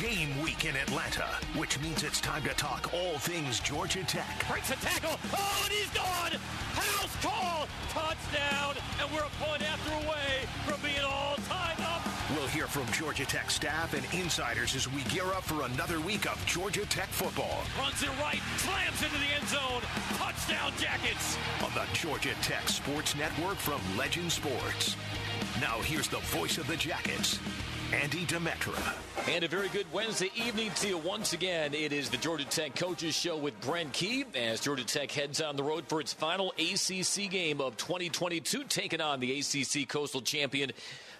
game week in Atlanta, which means it's time to talk all things Georgia Tech. Breaks a tackle. Oh, and he's gone. House call. Touchdown. And we're a point after away from being all tied up. We'll hear from Georgia Tech staff and insiders as we gear up for another week of Georgia Tech football. Runs it right, slams into the end zone. Touchdown, Jackets. On the Georgia Tech Sports Network from Legend Sports. Now here's the voice of the Jackets, Andy Demetra. And a very good Wednesday evening to you once again. It is the Georgia Tech Coaches Show with Brent Key as Georgia Tech heads on the road for its final ACC game of 2022, taking on the ACC Coastal Champion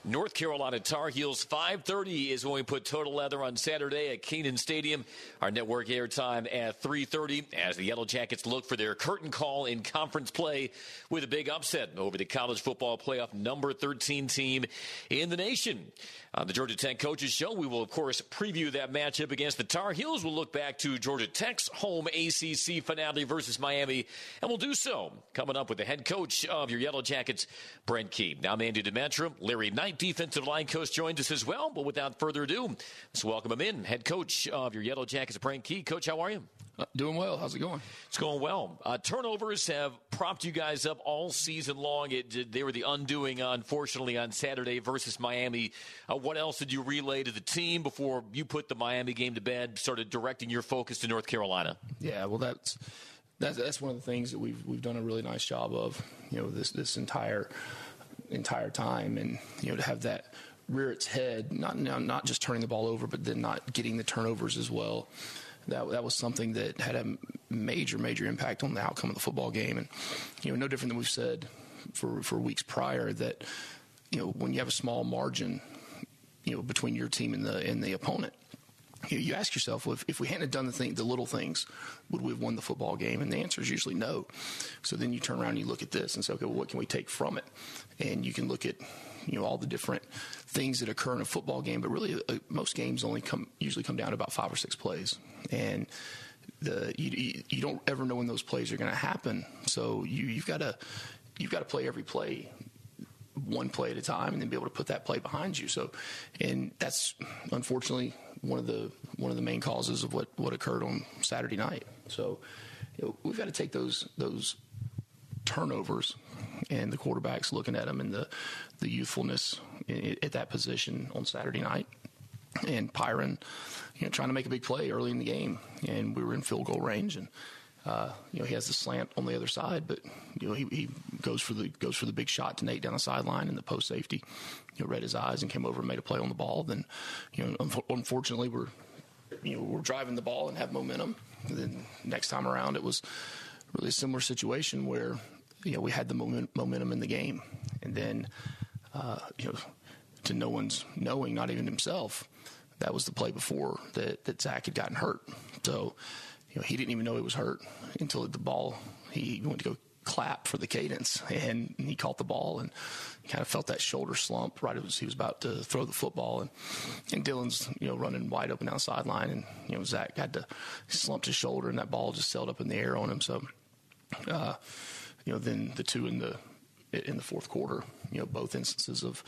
North Carolina Tar Heels. 5:30 is when we put Total Leather on Saturday at Kenan Stadium. Our network airtime at 3:30 as the Yellow Jackets look for their curtain call in conference play with a big upset over the college football playoff number 13 team in the nation. On the Georgia Tech Coaches Show, we will of course preview that matchup against the Tar Heels. We'll look back to Georgia Tech's home ACC finale versus Miami, and we'll do so coming up with the head coach of your Yellow Jackets, Brent Key. Now, I'm Andy Demetra, Larry Knight defensive line coach joins us as well. But without further ado, let's welcome him in. Head coach of your Yellow Jackets, Brent Key. Coach, how are you? Uh, doing well. How's it going? It's going well. Uh, turnovers have propped you guys up all season long. It, they were the undoing, unfortunately, on Saturday versus Miami. Uh, what else did you relay to the team before you put the Miami game to bed, started directing your focus to North Carolina? Yeah, well, that's that's, that's one of the things that we've we've done a really nice job of. You know, this this entire entire time, and you know to have that rear its head, not not just turning the ball over, but then not getting the turnovers as well. That that was something that had a major major impact on the outcome of the football game, and you know no different than we've said for for weeks prior that you know when you have a small margin, you know between your team and the and the opponent you, you ask yourself, well, if, if, we hadn't done the thing, the little things, would we have won the football game? And the answer is usually no. So then you turn around and you look at this and say, okay, well, what can we take from it? And you can look at you know all the different things that occur in a football game, but really uh, most games only come usually come down to about five or six plays, and the you, you don't ever know when those plays are going to happen. So you, you've got to you've got to play every play one play at a time and then be able to put that play behind you. So, and that's unfortunately one of the one of the main causes of what what occurred on Saturday night. So, you know, we've got to take those those turnovers and the quarterbacks looking at them and the the youthfulness at that position on Saturday night. And Pyron, you know, trying to make a big play early in the game, and we were in field goal range, and uh, you know, he has the slant on the other side, but you know, he, he goes for the goes for the big shot to Nate down the sideline, and the post safety, you know, read his eyes and came over and made a play on the ball. Then, you know, unfortunately, we're you know we're driving the ball and have momentum. And then next time around, it was really a similar situation where you know we had the momentum in the game, and then uh, you know to no one's knowing, not even himself, that was the play before that that Zach had gotten hurt. So you know, he didn't even know he was hurt until the ball, he went to go clap for the cadence and he caught the ball and kind of felt that shoulder slump right as he was about to throw the football. And and Dylan's you know running wide open down the sideline and you know Zach had to slumped his shoulder and that ball just sailed up in the air on him. So uh, you know then the two in the in the fourth quarter you know both instances of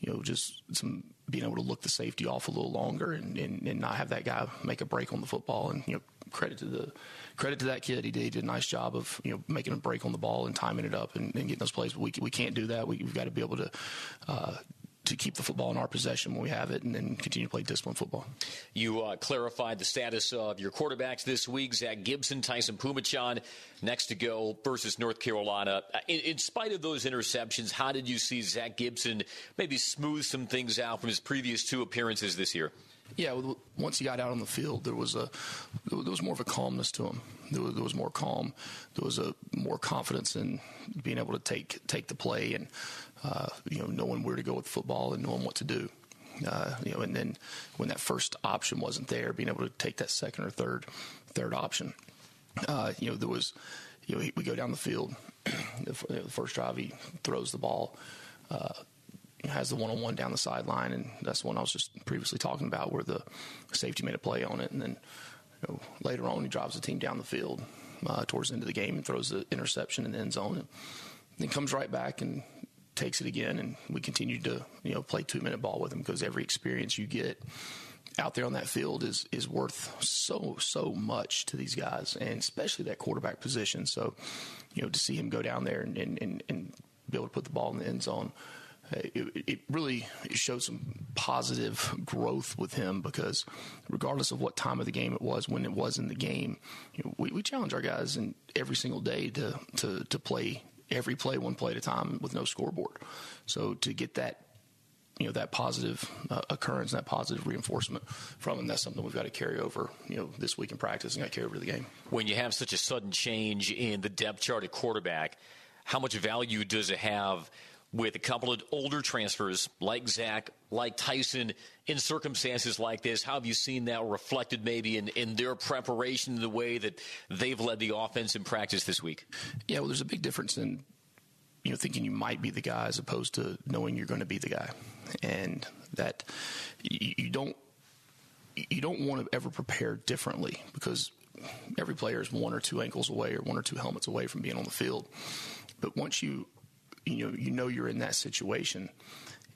you know just some being able to look the safety off a little longer and, and, and not have that guy make a break on the football and you know credit to the credit to that kid. He did, he did a nice job of you know making a break on the ball and timing it up and, and getting those plays. But we we can't do that. We, have got to be able to. Uh, to keep the football in our possession when we have it and then continue to play disciplined football. You uh, clarified the status of your quarterbacks this week. Zach Gibson, Tyson Phommachanh next to go versus North Carolina. Uh, in, in, spite of those interceptions, how did you see Zach Gibson maybe smooth some things out from his previous two appearances this year? Yeah, once he got out on the field, there was a there was more of a calmness to him. There was, there was more calm. There was a more confidence in being able to take take the play and uh, you know knowing where to go with football and knowing what to do. Uh, you know, and then when that first option wasn't there, being able to take that second or third third option. Uh, you know, there was you know we go down the field. the, first drive, he throws the ball. Uh, has the one on one down the sideline, and that's the one I was just previously talking about, where the safety made a play on it, and then you know, later on he drives the team down the field uh, towards the end of the game and throws the interception in the end zone, and then comes right back and takes it again, and we continue to you know play two minute ball with him because every experience you get out there on that field is is worth so so much to these guys, and especially that quarterback position. So, you know, to see him go down there and and, and, be able to put the ball in the end zone. It, it, really showed some positive growth with him because regardless of what time of the game it was, when it was in the game, you know, we, we challenge our guys in every single day to, to, to play every play one play at a time with no scoreboard. So to get that you know that positive uh, occurrence, that positive reinforcement from him. That's something we've got to carry over, you know, this week in practice and got to carry over to the game. When you have such a sudden change in the depth chart at quarterback, how much value does it have with a couple of older transfers like Zach, like Tyson, in circumstances like this? How have you seen that reflected maybe in, in their preparation, the way that they've led the offense in practice this week? Yeah, well, there's a big difference in you know thinking you might be the guy as opposed to knowing you're going to be the guy, and that you, don't you don't want to ever prepare differently because every player is one or two ankles away or one or two helmets away from being on the field. But once you you know you know you're in that situation,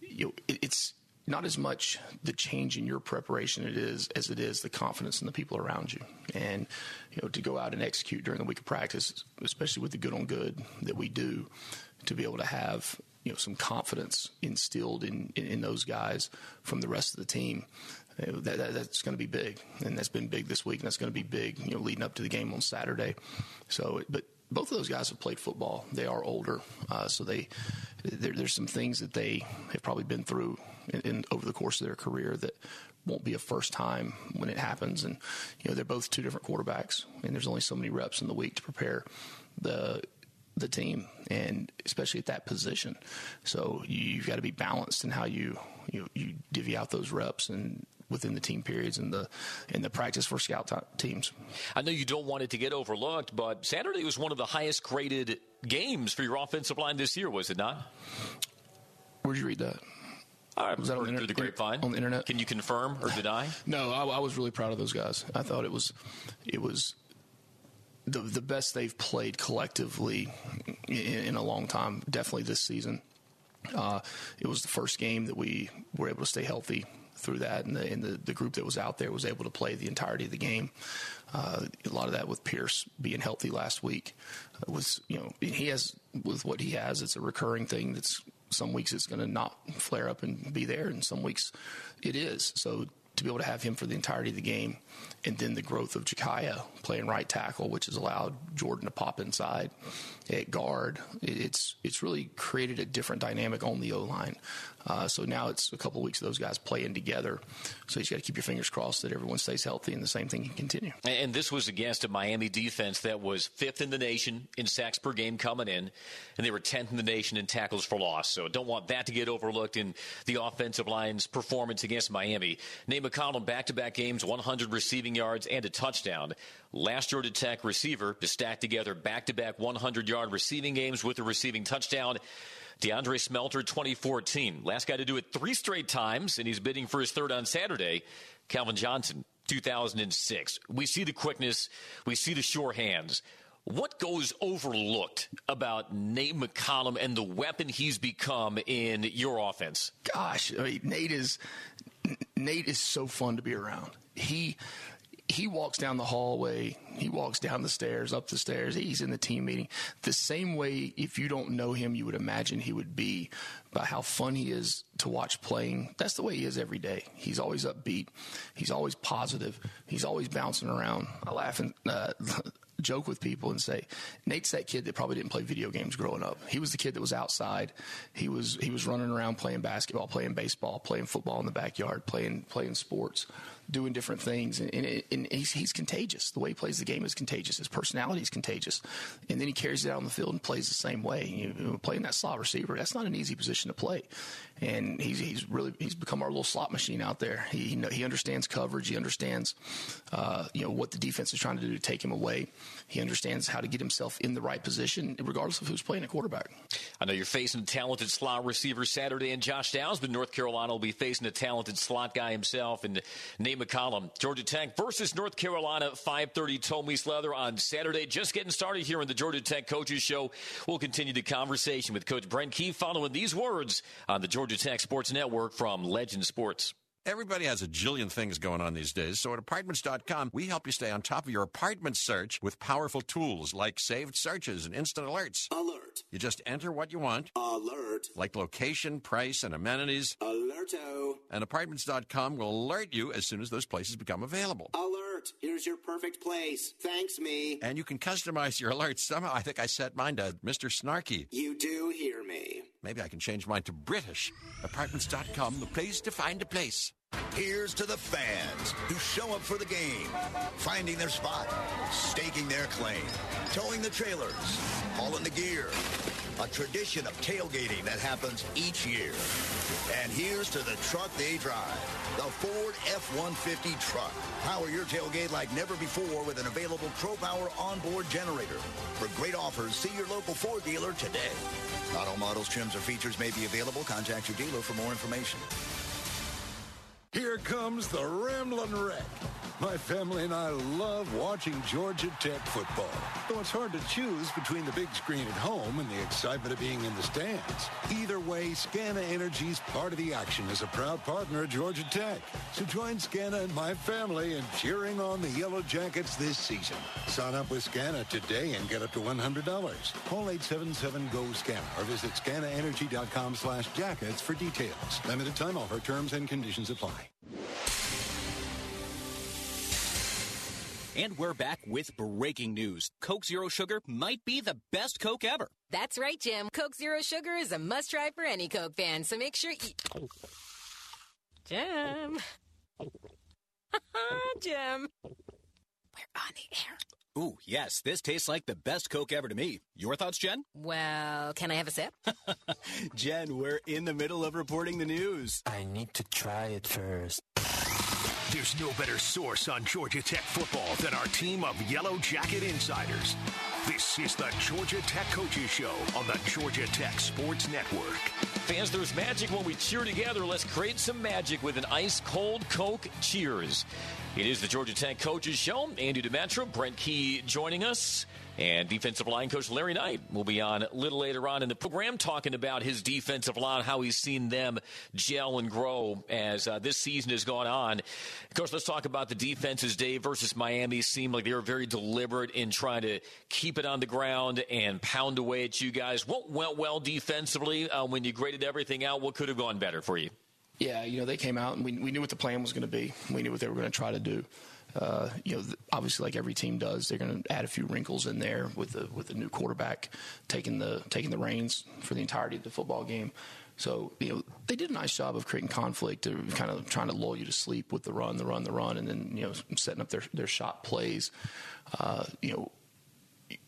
you know, it, it's not as much the change in your preparation it is as it is the confidence in the people around you and you know to go out and execute during the week of practice especially with the good on good that we do to be able to have you know some confidence instilled in in, in those guys from the rest of the team. that, that, that's going to be big, and that's been big this week, and that's going to be big, you know, leading up to the game on Saturday. So, but both of those guys have played football. They are older, uh, so they there, there's some things that they have probably been through in, in, over the course of their career that won't be a first time when it happens. And you know, they're both two different quarterbacks, and there's only so many reps in the week to prepare the the team, and especially at that position. So you've got to be balanced in how you you, you divvy out those reps and within the team periods and the in the practice for scout t- teams. I know you don't want it to get overlooked, but Saturday was one of the highest graded games for your offensive line this year, was it not? Where'd you read that? I was that on the, inter- the grapevine on the internet? Can you confirm or deny? no, I, I was really proud of those guys. I thought it was it was the the best they've played collectively in, in a long time. Definitely this season. Uh, it was the first game that we were able to stay healthy through that, and the, and the, the group that was out there was able to play the entirety of the game. Uh, a lot of that with Pierce being healthy last week uh, was, you know, he has with what he has, it's a recurring thing. That's some weeks it's going to not flare up and be there, and some weeks it is. So to be able to have him for the entirety of the game, and then the growth of Jakiah playing right tackle, which has allowed Jordan to pop inside at guard. It's it's really created a different dynamic on the O line. Uh, so now it's a couple of weeks of those guys playing together. So you got to keep your fingers crossed that everyone stays healthy and the same thing can continue. And this was against a Miami defense that was fifth in the nation in sacks per game coming in, and they were 10th in the nation in tackles for loss. So don't want that to get overlooked in the offensive line's performance against Miami. Nate McCollum back to back games, 100 receiving yards and a touchdown. Last Georgia Tech receiver to stack together back to back 100 yard receiving games with a receiving touchdown. DeAndre Smelter, 2014. Last guy to do it three straight times, and he's bidding for his third on Saturday. Calvin Johnson, 2006. We see the quickness, we see the sure hands. What goes overlooked about Nate McCollum and the weapon he's become in your offense? Gosh, I mean, Nate is Nate is so fun to be around. He he walks down the hallway, he walks down the stairs, up the stairs, he's in the team meeting. The same way, if you don't know him, you would imagine he would be by how fun he is to watch playing. That's the way he is every day. He's always upbeat, he's always positive, he's always bouncing around. I laugh and uh, joke with people and say, Nate's that kid that probably didn't play video games growing up. He was the kid that was outside. He was he was running around playing basketball, playing baseball, playing football in the backyard, playing playing sports doing different things, and, and, and he's, he's, contagious. The way he plays the game is contagious. His personality is contagious, and then he carries it out on the field and plays the same way. You know, playing that slot receiver, that's not an easy position to play, and he's he's really he's become our little slot machine out there. He he, he understands coverage. He understands uh, you know what the defense is trying to do to take him away. He understands how to get himself in the right position, regardless of who's playing a quarterback. I know you're facing a talented slot receiver Saturday in Josh Downs, but North Carolina will be facing a talented slot guy himself and Nate McCollum. Georgia Tech versus North Carolina, 5:30 Tomies Leather on Saturday. Just getting started here in the Georgia Tech Coaches Show. We'll continue the conversation with Coach Brent Key following these words on the Georgia Tech Sports Network from Legend Sports. Everybody has a jillion things going on these days, so at apartments.com, we help you stay on top of your apartment search with powerful tools like saved searches and instant alerts. Alert. You just enter what you want, Alert. like location, price, and amenities, Alerto. and apartments.com will alert you as soon as those places become available. Alert. Here's your perfect place. Thanks, me. And you can customize your alerts. Somehow, I think I set mine to Mr. Snarky. You do hear me. Maybe I can change mine to British. Apartments.com, the place to find a place. Here's to the fans who show up for the game, finding their spot, staking their claim, towing the trailers, hauling the gear. A tradition of tailgating that happens each year. And here's to the truck they drive, the Ford F-150 truck. Power your tailgate like never before with an available ProPower onboard generator. For great offers, see your local Ford dealer today. Not all models, trims, or features may be available. Contact your dealer for more information. Here comes the Ramblin' Wreck. My family and I love watching Georgia Tech football. Though it's hard to choose between the big screen at home and the excitement of being in the stands. Either way, Scana Energy's part of the action as a proud partner of Georgia Tech. So join Scana and my family in cheering on the Yellow Jackets this season. Sign up with Scana today and get up to $100. Call 877-GO-SCANA or visit scanaenergy.com slash jackets for details. Limited time offer. Terms and conditions apply. And we're back with breaking news. Coke Zero Sugar might be the best Coke ever. That's right, Jim. Coke Zero Sugar is a must try for any Coke fan, so make sure you. Jim. Jim. We're on the air. Ooh, yes, this tastes like the best Coke ever to me. Your thoughts, Jen? Well, can I have a sip? Jen, we're in the middle of reporting the news. I need to try it first. There's no better source on Georgia Tech football than our team of Yellow Jacket insiders. This is the Georgia Tech Coaches Show on the Georgia Tech Sports Network. Fans, there's magic when we cheer together. Let's create some magic with an ice cold Coke cheers. It is the Georgia Tech Coaches Show. Andy Demetra, Brent Key joining us. And defensive line coach Larry Knight will be on a little later on in the program talking about his defensive line, how he's seen them gel and grow as uh, this season has gone on. Coach, let's talk about the defenses. Dave versus Miami seemed like they were very deliberate in trying to keep it on the ground and pound away at you guys. What went well defensively uh, when you graded everything out? What could have gone better for you? Yeah, you know, they came out and we, we knew what the plan was going to be. We knew what they were going to try to do. Uh, you know, obviously, like every team does, they're going to add a few wrinkles in there with the with the new quarterback taking the taking the reins for the entirety of the football game. So you know, they did a nice job of creating conflict, kind of trying to lull you to sleep with the run, the run, the run, and then you know setting up their their shot plays. Uh, you know,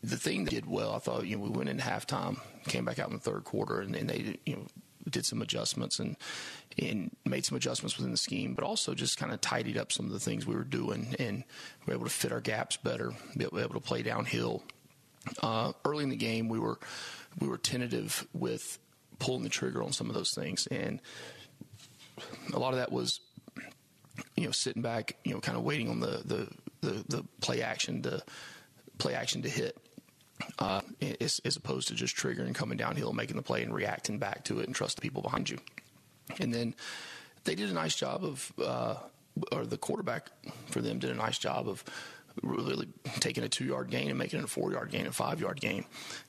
the thing they did well, I thought, you know, we went in halftime, came back out in the third quarter, and, and they, you know, did some adjustments and and made some adjustments within the scheme, but also just kind of tidied up some of the things we were doing, and we were able to fit our gaps better, be able to play downhill. Uh, early in the game, we were we were tentative with pulling the trigger on some of those things, and a lot of that was, you know, sitting back, you know, kind of waiting on the the, the, the play action to play action to hit. Uh, as, as opposed to just triggering, coming downhill, making the play, and reacting back to it, and trust the people behind you. And then they did a nice job of, uh, or the quarterback for them did a nice job of really taking a two yard gain and making it a four yard gain, a five yard gain.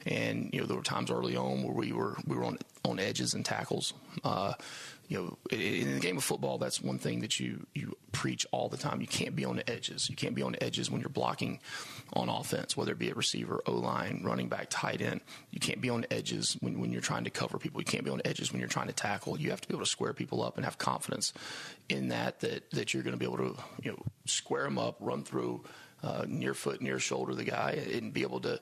And you know there were times early on where we were we were on on edges and tackles. Uh, you know, in the game of football, that's one thing that you you preach all the time. You can't be on the edges. You can't be on the edges when you're blocking on offense, whether it be a receiver, O line, running back, tight end. You can't be on the edges when, when you're trying to cover people. You can't be on the edges when you're trying to tackle. You have to be able to square people up and have confidence in that that that you're going to be able to you know square them up, run through uh, near foot, near shoulder the guy, and be able to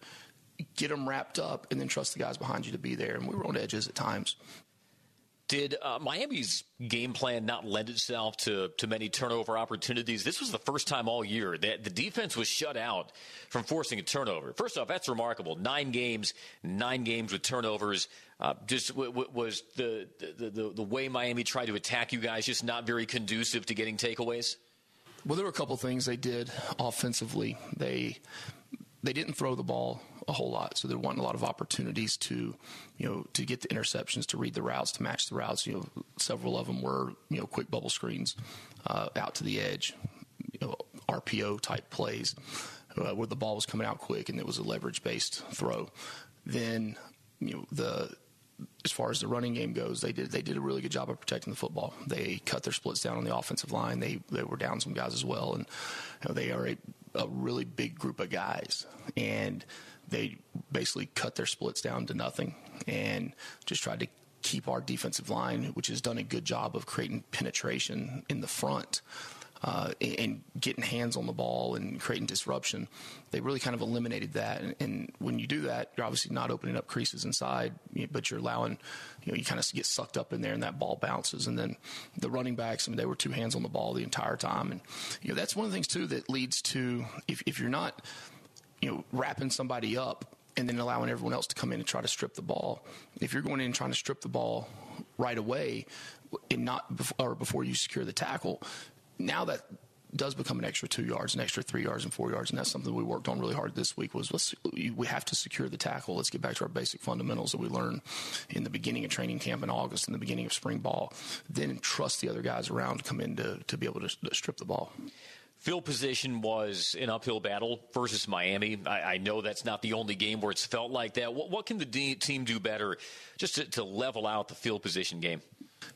get them wrapped up, and then trust the guys behind you to be there. And we were on edges at times. Did uh, Miami's game plan not lend itself to, to many turnover opportunities? This was the first time all year that the defense was shut out from forcing a turnover. First off, that's remarkable. Nine games, nine games with turnovers. Uh, just w- w- was the, the, the, the way Miami tried to attack you guys just not very conducive to getting takeaways? Well, there were a couple things they did offensively. They they didn't throw the ball a whole lot. So they're wanting a lot of opportunities to, you know, to get the interceptions, to read the routes, to match the routes. You know, several of them were, you know, quick bubble screens uh, out to the edge, you know, RPO type plays uh, where the ball was coming out quick and it was a leverage based throw. Then, you know, the as far as the running game goes, they did they did a really good job of protecting the football. They cut their splits down on the offensive line. They they were down some guys as well, and you know, they are a, a really big group of guys, and they basically cut their splits down to nothing, and just tried to keep our defensive line, which has done a good job of creating penetration in the front uh, and getting hands on the ball and creating disruption. They really kind of eliminated that. And, and, when you do that, you're obviously not opening up creases inside, but you're allowing, you know, you kind of get sucked up in there and that ball bounces. And then the running backs, I mean, they were two hands on the ball the entire time. And, you know, that's one of the things, too, that leads to if, if you're not, you know, wrapping somebody up and then allowing everyone else to come in and try to strip the ball. If you're going in trying to strip the ball right away and not or before you secure the tackle, now that does become an extra two yards, an extra three yards, and four yards, and that's something we worked on really hard this week. Was let's we have to secure the tackle. Let's get back to our basic fundamentals that we learned in the beginning of training camp in August, in the beginning of spring ball. Then trust the other guys around to come in to, to be able to, to strip the ball. Field position was an uphill battle versus Miami. I, I, know that's not the only game where it's felt like that. What, what can the D- team do better just to, to level out the field position game?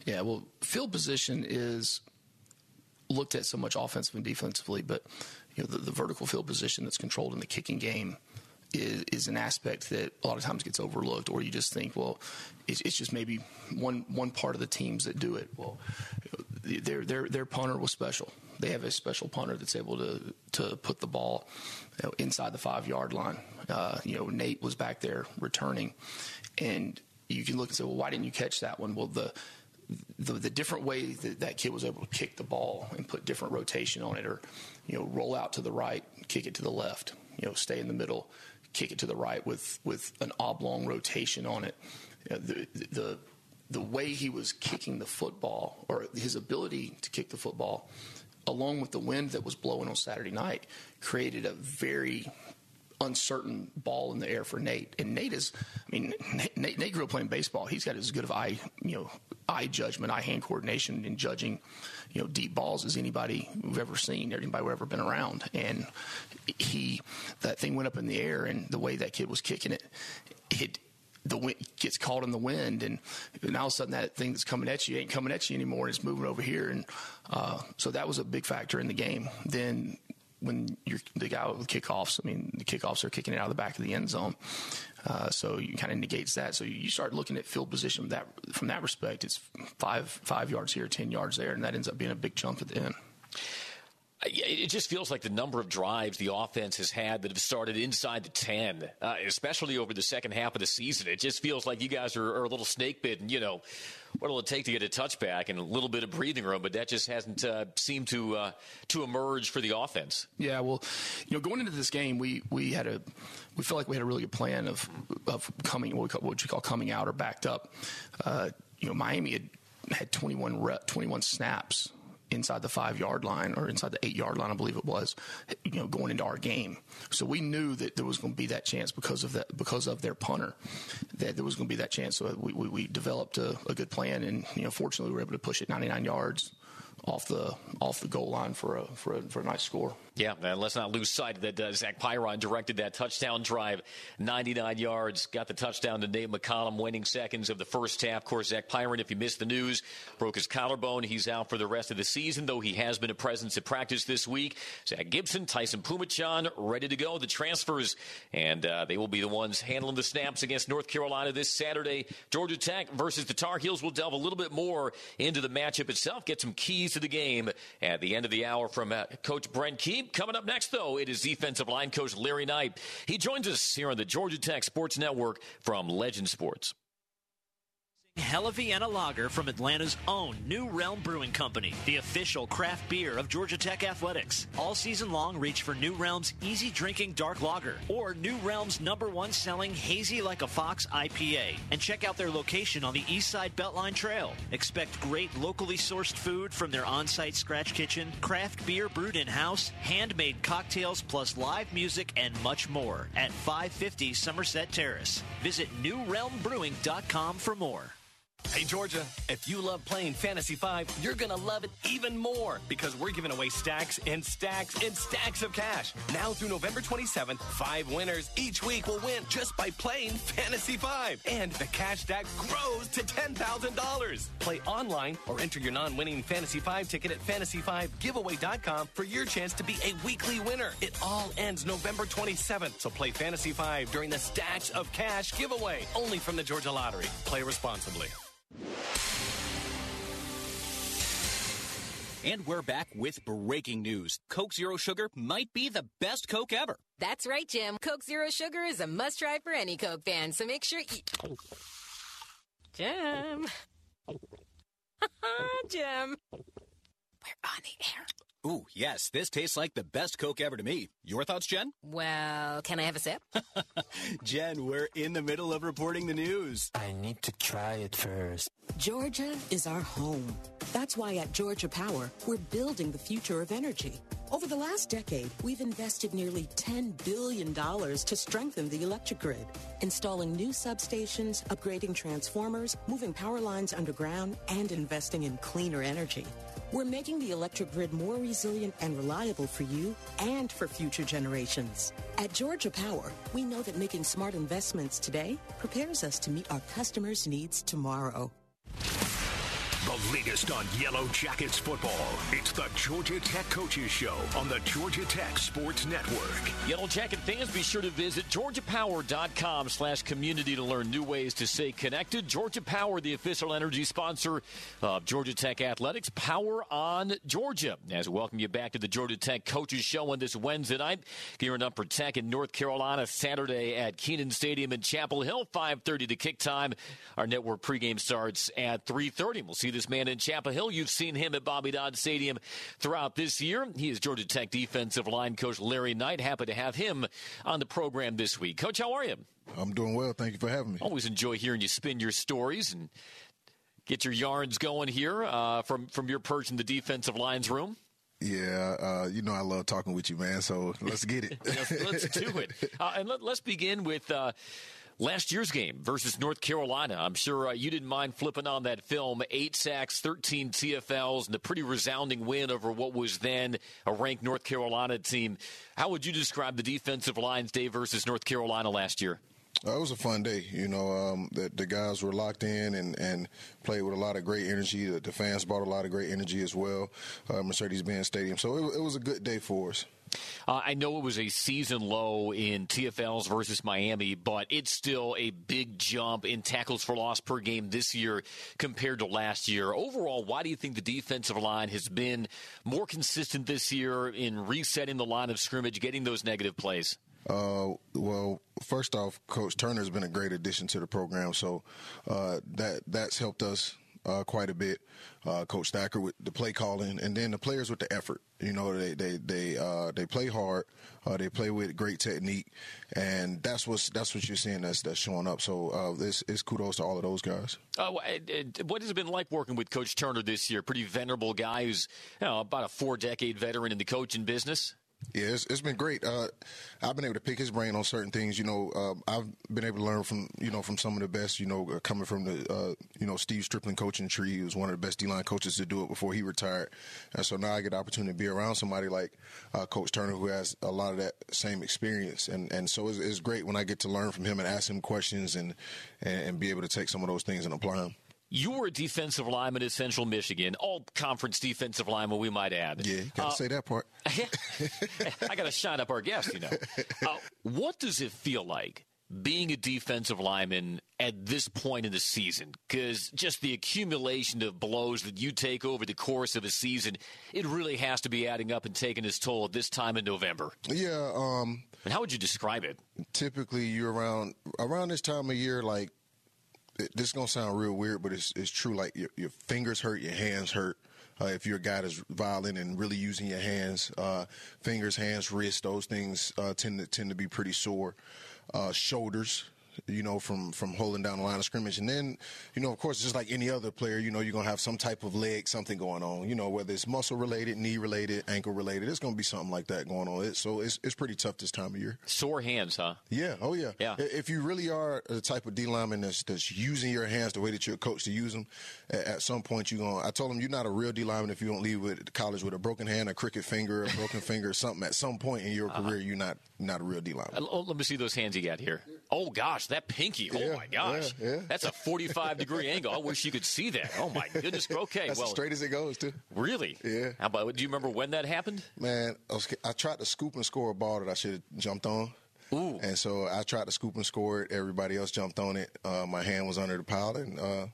Yeah, well, field position is looked at so much offensively and defensively, but you know the, the vertical field position that's controlled in the kicking game is, is, an aspect that a lot of times gets overlooked, or you just think, well, it's, it's, just maybe one one part of the teams that do it. Well, their their their punter was special. They have a special punter that's able to to put the ball you know, inside the five yard line. Uh, you know, Nate was back there returning, and you can look and say, well, why didn't you catch that one? Well, the the, the different way that that kid was able to kick the ball and put different rotation on it, or you know, roll out to the right, kick it to the left, you know, stay in the middle, kick it to the right with with an oblong rotation on it. You know, the, the the way he was kicking the football, or his ability to kick the football, along with the wind that was blowing on Saturday night, created a very uncertain ball in the air for Nate. And Nate is, I mean, Nate, Nate grew up playing baseball. He's got as good of eye, you know, eye judgment, eye hand coordination in judging, you know, deep balls as anybody we've ever seen, anybody we've ever been around. And he, that thing went up in the air, and the way that kid was kicking it, it the wind gets caught in the wind, and, and all of a sudden that thing that's coming at you ain't coming at you anymore, and it's moving over here, and uh, so that was a big factor in the game. Then when you're the guy with kickoffs, I mean, the kickoffs are kicking it out of the back of the end zone. Uh, so you kind of negates that. So you start looking at field position from that from that respect. It's five five yards here, ten yards there, and that ends up being a big jump at the end. It just feels like the number of drives the offense has had that have started inside the 10, uh, especially over the second half of the season. It just feels like you guys are, are a little snake bitten. You know, what will it take to get a touchback and a little bit of breathing room? But that just hasn't uh, seemed to uh, to emerge for the offense. Yeah, well, you know, going into this game, we we had a we felt like we had a really good plan of of coming what, we call, what you call coming out or backed up. Uh, you know, Miami had had 21 rep, 21 snaps inside the five yard line or inside the eight yard line, I believe it was, you know, going into our game. So we knew that there was going to be that chance because of that, because of their punter, that there was going to be that chance. So we, we, we developed a, a, good plan, and you know, fortunately, we were able to push it 99 yards off the off the goal line for a for a, for a nice score. Yeah, and let's not lose sight of that uh, Zach Pyron directed that touchdown drive, 99 yards, got the touchdown to Nate McCollum, winning seconds of the first half. Of course, Zach Pyron, if you missed the news, broke his collarbone. He's out for the rest of the season, though he has been a presence at practice this week. Zach Gibson, Tyson Phommachanh, ready to go. The transfers, and uh, they will be the ones handling the snaps against North Carolina this Saturday. Georgia Tech versus the Tar Heels. We'll delve a little bit more into the matchup itself, get some keys to the game at the end of the hour from uh, Coach Brent Coming up next, though, it is defensive line coach Larry Knight. He joins us here on the Georgia Tech Sports Network from Legend Sports. Hella Vienna Lager from Atlanta's own New Realm Brewing Company, the official craft beer of Georgia Tech Athletics. All season long, reach for New Realm's easy drinking dark lager or New Realm's number one selling hazy like a fox IPA. And check out their location on the East Side Beltline Trail. Expect great locally sourced food from their on site scratch kitchen, craft beer brewed in house, handmade cocktails, plus live music, and much more at 550 Somerset Terrace. Visit newrealmbrewing.com for more. Hey, Georgia, if you love playing Fantasy 5, you're going to love it even more because we're giving away stacks and stacks and stacks of cash. Now through November 27th, five winners each week will win just by playing Fantasy 5. And the cash stack grows to $10,000. Play online or enter your non winning Fantasy 5 ticket at fantasy5giveaway.com for your chance to be a weekly winner. It all ends November 27th, so play Fantasy 5 during the Stacks of Cash giveaway only from the Georgia Lottery. Play responsibly. And we're back with breaking news. Coke Zero Sugar might be the best Coke ever. That's right, Jim. Coke Zero Sugar is a must try for any Coke fan, so make sure you. Jim. Jim. We're on the air. Ooh, yes, this tastes like the best Coke ever to me. Your thoughts, Jen? Well, can I have a sip? Jen, we're in the middle of reporting the news. I need to try it first. Georgia is our home. That's why at Georgia Power, we're building the future of energy. Over the last decade, we've invested nearly $10 billion to strengthen the electric grid, installing new substations, upgrading transformers, moving power lines underground, and investing in cleaner energy. We're making the electric grid more resilient and reliable for you and for future generations. At Georgia Power, we know that making smart investments today prepares us to meet our customers' needs tomorrow. The latest on Yellow Jackets football. It's the Georgia Tech Coaches Show on the Georgia Tech Sports Network. Yellow Jacket fans, be sure to visit georgiapower.com slash community to learn new ways to stay connected. Georgia Power, the official energy sponsor of Georgia Tech Athletics. Power on Georgia. As we welcome you back to the Georgia Tech Coaches Show on this Wednesday night. Gearing up for Tech in North Carolina Saturday at Kenan Stadium in Chapel Hill. 5.30 to kick time. Our network pregame starts at 3.30. We'll see this man in Chapel Hill. You've seen him at Bobby Dodd Stadium throughout this year. He is Georgia Tech defensive line coach Larry Knight. Happy to have him on the program this week. Coach, how are you? I'm doing well. Thank you for having me. Always enjoy hearing you spin your stories and get your yarns going here uh, from from your perch in the defensive lines room. Yeah, uh, you know I love talking with you, man. So let's get it. let's, let's, do it. Uh, and let, us begin with uh, last year's game versus North Carolina. I'm sure uh, you didn't mind flipping on that film. Eight sacks, 13 TFLs, and a pretty resounding win over what was then a ranked North Carolina team. How would you describe the defensive lines day versus North Carolina last year? Uh, it was a fun day. You know, um, the, the, guys were locked in and, and played with a lot of great energy. The, the fans brought a lot of great energy as well. Uh, Mercedes-Benz Stadium. So it, it was a good day for us. Uh, I know it was a season low in TFLs versus Miami, but it's still a big jump in tackles for loss per game this year compared to last year. Overall, why do you think the defensive line has been more consistent this year in resetting the line of scrimmage, getting those negative plays? Uh, well, first off, Coach Turner has been a great addition to the program, so uh, that that's helped us uh, quite a bit. Uh, Coach Thacker with the play calling, and then the players with the effort. You know, they they they uh, they play hard. Uh, they play with great technique, and that's what's that's what you're seeing that's that's showing up. So uh, this is kudos to all of those guys. Uh, what has it been like working with Coach Turner this year? Pretty venerable guy who's you know, about a four decade veteran in the coaching business. Yeah, it's, it's been great. Uh, I've been able to pick his brain on certain things. You know, uh, I've been able to learn from you know from some of the best. You know, uh, coming from the uh, you know Steve Stripling coaching tree, he was one of the best D line coaches to do it before he retired. And so now I get the opportunity to be around somebody like uh, Coach Turner, who has a lot of that same experience. And and so it's, it's, great when I get to learn from him and ask him questions and, and and be able to take some of those things and apply them. You were a defensive lineman at Central Michigan, all conference defensive lineman, we might add. Yeah, gotta uh, say that part. I gotta shine up our guest, you know. Uh, what does it feel like being a defensive lineman at this point in the season? Because just the accumulation of blows that you take over the course of a season, it really has to be adding up and taking its toll at this time in November. Yeah. Um, and how would you describe it? Typically, you're around around this time of year, like this is gonna sound real weird, but it's it's true. Like your, your fingers hurt, your hands hurt. Uh, if you're a guy that's violent and really using your hands, uh, fingers, hands, wrists, those things uh, tend to tend to be pretty sore. Uh, shoulders, you know, from from holding down the line of scrimmage. And then, you know, of course, just like any other player, you know, you're gonna have some type of leg, something going on. You know, whether it's muscle related, knee related, ankle related, it's gonna be something like that going on. It, so it's it's pretty tough this time of year. Sore hands, huh? Yeah. Oh yeah. Yeah. If you really are the type of D lineman that's, that's using your hands the way that you're coached to use them, at, at some point you're going. to I told him you're not a real D lineman if you don't leave with college with a broken hand, a crooked finger, a broken finger, or something. At some point in your Uh-huh. career, you're not not a real D lineman. Uh, let me see those hands you got here. Oh gosh, that pinky. Oh my gosh, yeah, yeah. that's a 45 degree angle. I wish you could see that. Oh my goodness. Okay, That's well, as straight as it goes, too. really? Yeah. How about? Do you remember when that happened? Man, I, was, I tried to scoop and score a ball that I should have jumped on. Ooh. And so I tried to scoop and score it. Everybody else jumped on it. Uh, my hand was under the pile, and uh,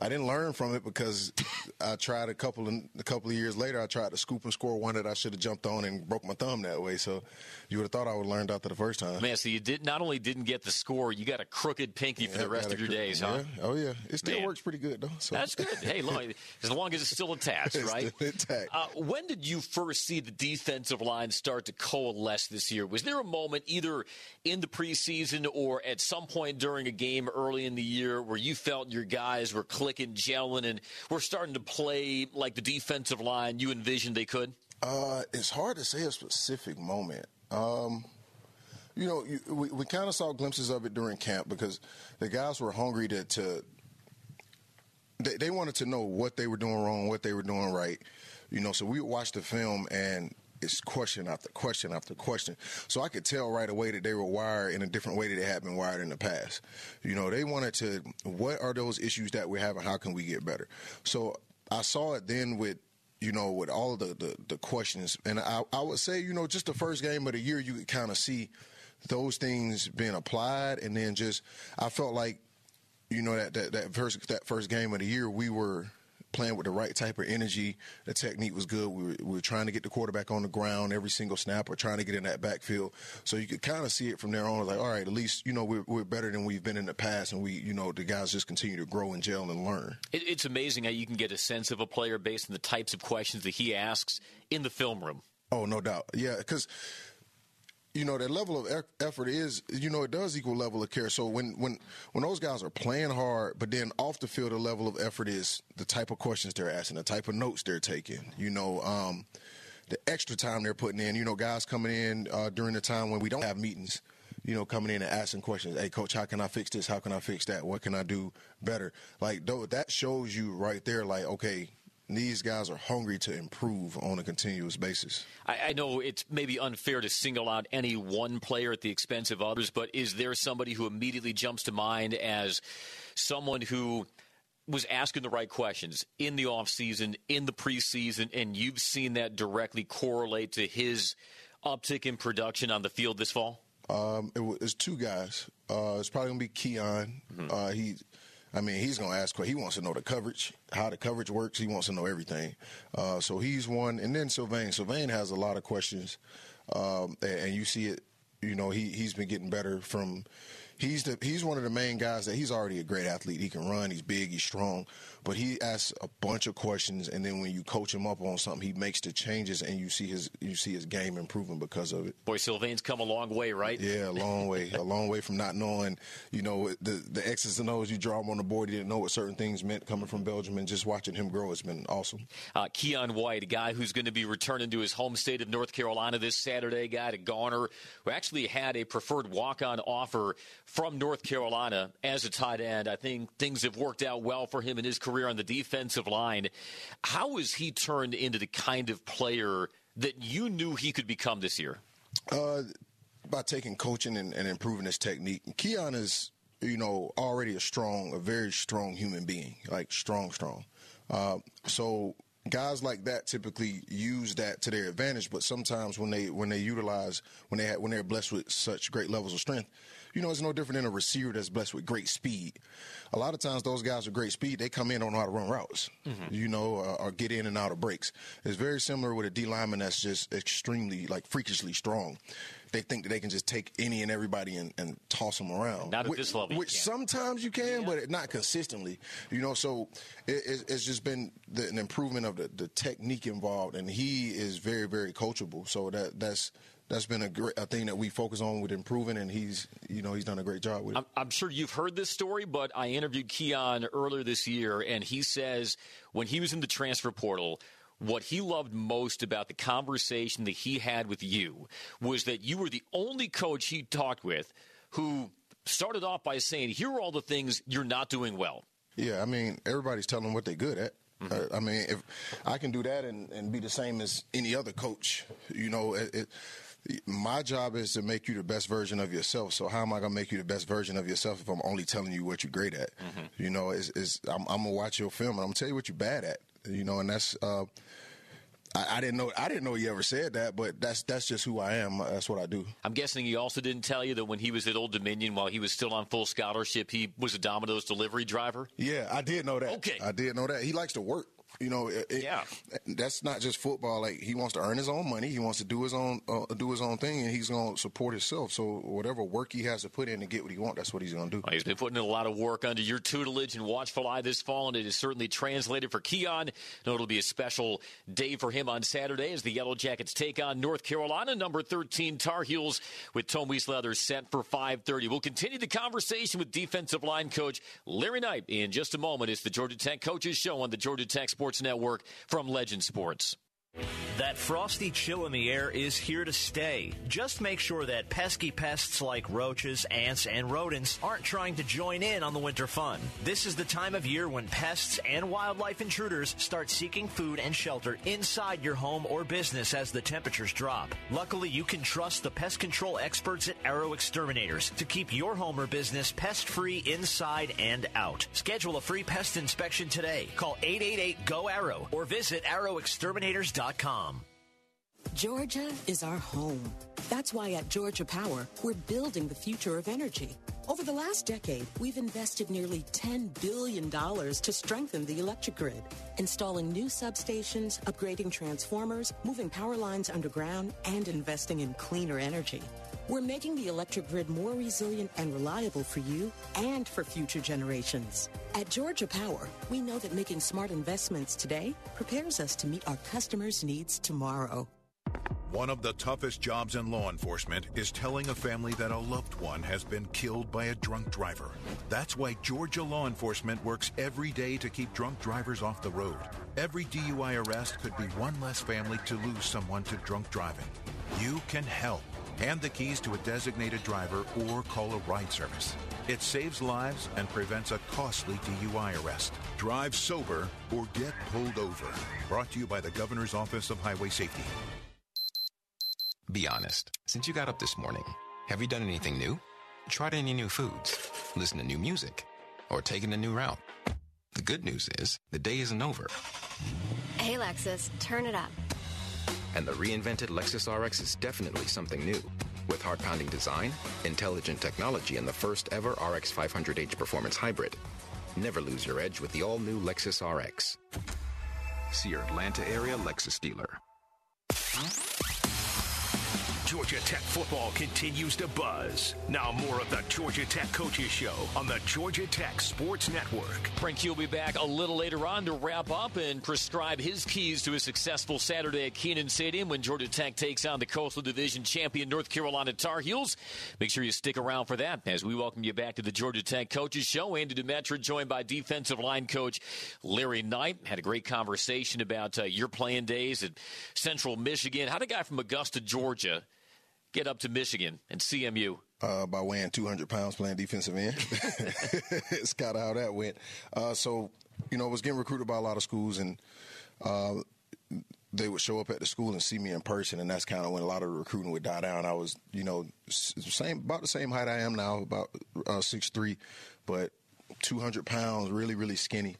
I didn't learn from it because I tried a couple of a couple of years later. I tried to scoop and score one that I should have jumped on and broke my thumb that way. So you would have thought I would have learned after the first time. Man, so you did not only didn't get the score, you got a crooked pinky for the rest of your cr- days, huh? yeah. Oh yeah, it still Man. works pretty good though. So. That's good. Hey, look, as long as it's still attached, It's right? still intact. Uh, when did you first see the defensive line start to coalesce this year? Was there a moment, either in the preseason or at some point during a game early in the year, where you felt your guys were clicking, gelling, and we're starting to play like the defensive line you envisioned they could? Uh, it's hard to say a specific moment. Um, you know, you, we, we kind of saw glimpses of it during camp because the guys were hungry to, to they, they wanted to know what they were doing wrong, what they were doing right. You know, so we would watch the film and it's question after question after question. So I could tell right away that they were wired in a different way that they had been wired in the past. You know, they wanted to, what are those issues that we're having? How can we get better? So I saw it then with, you know, with all the, the, the questions. And I, I would say, you know, just the first game of the year, you could kind of see those things being applied. And then just, I felt like, you know, that, that, that first, that first game of the year, we were playing with the right type of energy. The technique was good. We were, we were trying to get the quarterback on the ground every single snap or trying to get in that backfield. So you could kind of see it from there on. Like, all right, at least, you know, we're, we're better than we've been in the past. And we, you know, the guys just continue to grow and gel and learn. It, it's amazing how you can get a sense of a player based on the types of questions that he asks in the film room. Oh, no doubt. Yeah, because you know that level of effort is you know it does equal level of care. So when when when those guys are playing hard, but then off the field, the level of effort is the type of questions they're asking, the type of notes they're taking. You know. Um, the extra time they're putting in, you know, guys coming in uh, during the time when we don't have meetings, you know, coming in and asking questions. Hey, coach, how can I fix this? How can I fix that? What can I do better? Like, though, that shows you right there, like, okay, these guys are hungry to improve on a continuous basis. I, I know it's maybe unfair to single out any one player at the expense of others, but is there somebody who immediately jumps to mind as someone who was asking the right questions in the offseason, in the preseason, and you've seen that directly correlate to his uptick in production on the field this fall? Um, it was, it's two guys. Uh, it's probably gonna be Keon. Uh, he, I mean, he's gonna ask. He wants to know the coverage, how the coverage works. He wants to know everything. Uh, so he's one, and then Sylvain. Sylvain has a lot of questions, um, and, and you see it. You know, he he's been getting better from. He's the he's one of the main guys that he's already a great athlete. He can run. He's big. He's strong. But he asks a bunch of questions, and then when you coach him up on something, he makes the changes, and you see his you see his game improving because of it. Boy, Sylvain's come a long way, right? Yeah, a long way, a long way from not knowing, you know, the the X's and O's you draw him on the board. He didn't know what certain things meant coming from Belgium, and just watching him grow has been awesome. Uh, Keon White, a guy who's going to be returning to his home state of North Carolina this Saturday, guy to Garner, who actually had a preferred walk-on offer from North Carolina as a tight end. I think things have worked out well for him in his career on the defensive line. How has he turned into the kind of player that you knew he could become this year? Uh, by taking coaching and, and improving his technique. Keon is, you know, already a strong, a very strong human being, like strong, strong. Uh, so guys like that typically use that to their advantage, but sometimes when they when they utilize when they when they're blessed with such great levels of strength, you know, it's no different than a receiver that's blessed with great speed. A lot of times, those guys with great speed, they come in don't know how to run routes, Mm-hmm. you know, uh, or get in and out of breaks. It's very similar with a D lineman that's just extremely, like, freakishly strong. They think that they can just take any and everybody and, and toss them around. Not at which, this level Which can't. sometimes you can, but not consistently. You know, so it, it, it's just been the, an improvement of the, the technique involved, and he is very, very coachable. So that that's that's been a great a thing that we focus on with improving, and he's you know he's done a great job with it. I'm, I'm sure you've heard this story, but I interviewed Keon earlier this year, and he says when he was in the transfer portal, what he loved most about the conversation that he had with you was that you were the only coach he talked with who started off by saying, Here are all the things you're not doing well. Yeah, I mean, everybody's telling what they're good at. Uh, I mean, if I can do that and, and be the same as any other coach, you know, it, it, my job is to make you the best version of yourself. So how am I going to make you the best version of yourself if I'm only telling you what you're great at? You know, is is I'm, I'm gonna watch your film and I'm gonna tell you what you're bad at. You know, and that's. Uh, I, I didn't know. I didn't know he ever said that, but that's that's just who I am. That's what I do. I'm guessing he also didn't tell you that when he was at Old Dominion, while he was still on full scholarship, he was a Domino's delivery driver. Yeah, I did know that. Okay. I did know that. He likes to work. You know, it, it- Yeah. That's not just football. Like he wants to earn his own money. He wants to do his own uh, do his own thing, and he's going to support himself. So whatever work he has to put in to get what he wants, that's what he's going to do. Well, he's been putting in a lot of work under your tutelage and watchful eye this fall, and it is certainly translated for Keion. No, it'll be a special day for him on Saturday as the Yellow Jackets take on North Carolina, number 13 Tar Heels, with Tom Leather set for 5:30. We'll continue the conversation with defensive line coach Larry Knight in just a moment. It's the Georgia Tech Coaches Show on the Georgia Tech Sports Network from Legend Sports. That frosty chill in the air is here to stay. Just make sure that pesky pests like roaches, ants, and rodents aren't trying to join in on the winter fun. This is the time of year when pests and wildlife intruders start seeking food and shelter inside your home or business as the temperatures drop. Luckily, you can trust the pest control experts at Arrow Exterminators to keep your home or business pest free inside and out. Schedule a free pest inspection today. Call 888 GO ARROW or visit arrowexterminators.com. Georgia is our home. That's why at Georgia Power, we're building the future of energy. Over the last decade, we've invested nearly $10 billion to strengthen the electric grid, installing new substations, upgrading transformers, moving power lines underground, and investing in cleaner energy. We're making the electric grid more resilient and reliable for you and for future generations. At Georgia Power, we know that making smart investments today prepares us to meet our customers' needs tomorrow. One of the toughest jobs in law enforcement is telling a family that a loved one has been killed by a drunk driver. That's why Georgia law enforcement works every day to keep drunk drivers off the road. Every DUI arrest could be one less family to lose someone to drunk driving. You can help. Hand the keys to a designated driver or call a ride service. It saves lives and prevents a costly DUI arrest. Drive sober or get pulled over. Brought to you by the Governor's Office of Highway Safety. Be honest. Since you got up this morning, have you done anything new? Tried any new foods? Listened to new music? Or taken a new route? The good news is the day isn't over. Hey, Lexus, turn it up. And the reinvented Lexus RX is definitely something new. With heart pounding design, intelligent technology, and the first ever RX 500h performance hybrid. Never lose your edge with the all new Lexus RX. See your Atlanta area Lexus dealer. Georgia Tech football continues to buzz. Now more of the Georgia Tech Coaches Show on the Georgia Tech Sports Network. Frank will be back a little later on to wrap up and prescribe his keys to a successful Saturday at Kenan Stadium when Georgia Tech takes on the Coastal Division champion North Carolina Tar Heels. Make sure you stick around for that as we welcome you back to the Georgia Tech Coaches Show. Andy Demetra joined by defensive line coach Larry Knight. Had a great conversation about uh, your playing days at Central Michigan. How'd a guy from Augusta, Georgia, get up to Michigan and CMU? uh, by weighing 200 pounds playing defensive end. it's kind of how that went. Uh, so, you know, I was getting recruited by a lot of schools, and uh, they would show up at the school and see me in person, and that's kind of when a lot of the recruiting would die down. I was, you know, same about the same height I am now, about uh, six three, but 200 pounds, really, really skinny.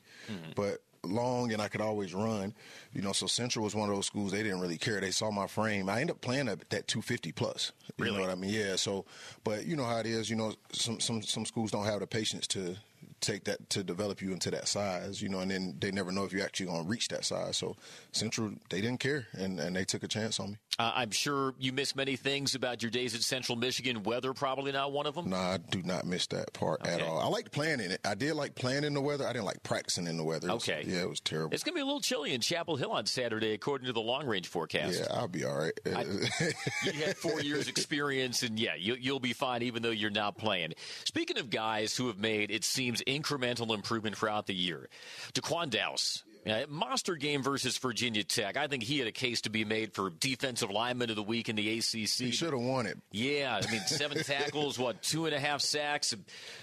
But long and I could always run. You know, so Central was one of those schools they didn't really care. They saw my frame. I ended up playing at that 250 plus. You really? know what I mean? Yeah. So, but you know how it is. You know, some some some schools don't have the patience to take that to develop you into that size, you know, and then they never know if you're actually going to reach that size. So Central, they didn't care, and, and they took a chance on me. Uh, I'm sure you miss many things about your days at Central Michigan. Weather probably not one of them. Nah, I do not miss that part okay. at all. I liked playing in it. I did like playing in the weather. I didn't like practicing in the weather. Okay. yeah, it was terrible. It's going to be a little chilly in Chapel Hill on Saturday, according to the long range forecast. Yeah, I'll be all right. I, you had four years experience, and yeah, you, you'll be fine, even though you're not playing. Speaking of guys who have made it seems incremental improvement throughout the year, D'Quan Dallas yeah, monster game versus Virginia Tech. I think he had a case to be made for defensive lineman of the week in the ACC. He should have won it. Yeah, I mean, seven tackles, what, two and a half sacks,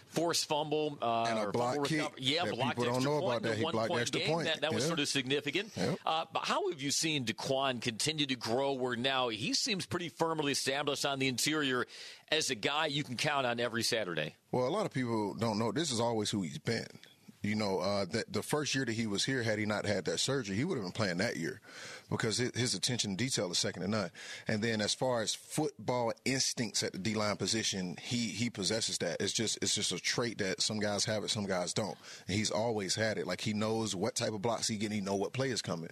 forced fumble, uh, and a block kick. Yeah, blocked people don't know point, about that. He blocked point extra game. point. That, that yeah. was sort of significant. Yep. Uh, but how have you seen D'Quan continue to grow? Where now he seems pretty firmly established on the interior as a guy you can count on every Saturday. Well, a lot of people don't know this is always who he's been. You know, uh, that the first year that he was here, had he not had that surgery, he would have been playing that year because his attention to detail is second to none. And then as far as football instincts at the D line position, he he possesses that. It's just it's just a trait that some guys have it, some guys don't. And he's always had it. Like he knows what type of blocks he getting, he know what play is coming.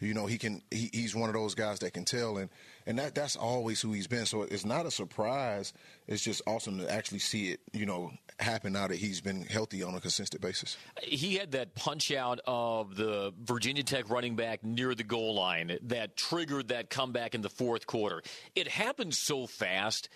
You know, he can. He, he's one of those guys that can tell, and and that that's always who he's been. So it's not a surprise. It's just awesome to actually see it. You know, happen now that he's been healthy on a consistent basis. He had that punch out of the Virginia Tech running back near the goal line that triggered that comeback in the fourth quarter. It happened so fast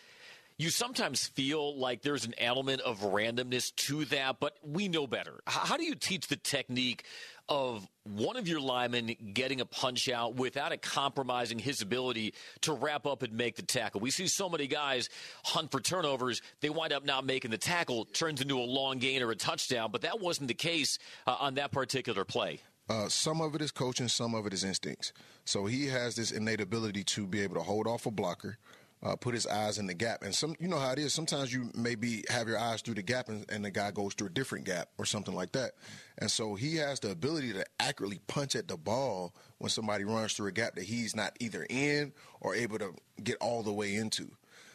you sometimes feel like there's an element of randomness to that, but we know better. How do you teach the technique of one of your linemen getting a punch out without it compromising his ability to wrap up and make the tackle? We see so many guys hunt for turnovers. They wind up not making the tackle, turns into a long gain or a touchdown, but that wasn't the case uh, on that particular play. Uh, some of it is coaching, some of it is instincts. So he has this innate ability to be able to hold off a blocker, uh, put his eyes in the gap. And some, you know how it is. Sometimes you maybe have your eyes through the gap, and, and, the guy goes through a different gap or something like that. And so he has the ability to accurately punch at the ball when somebody runs through a gap that he's not either in or able to get all the way into.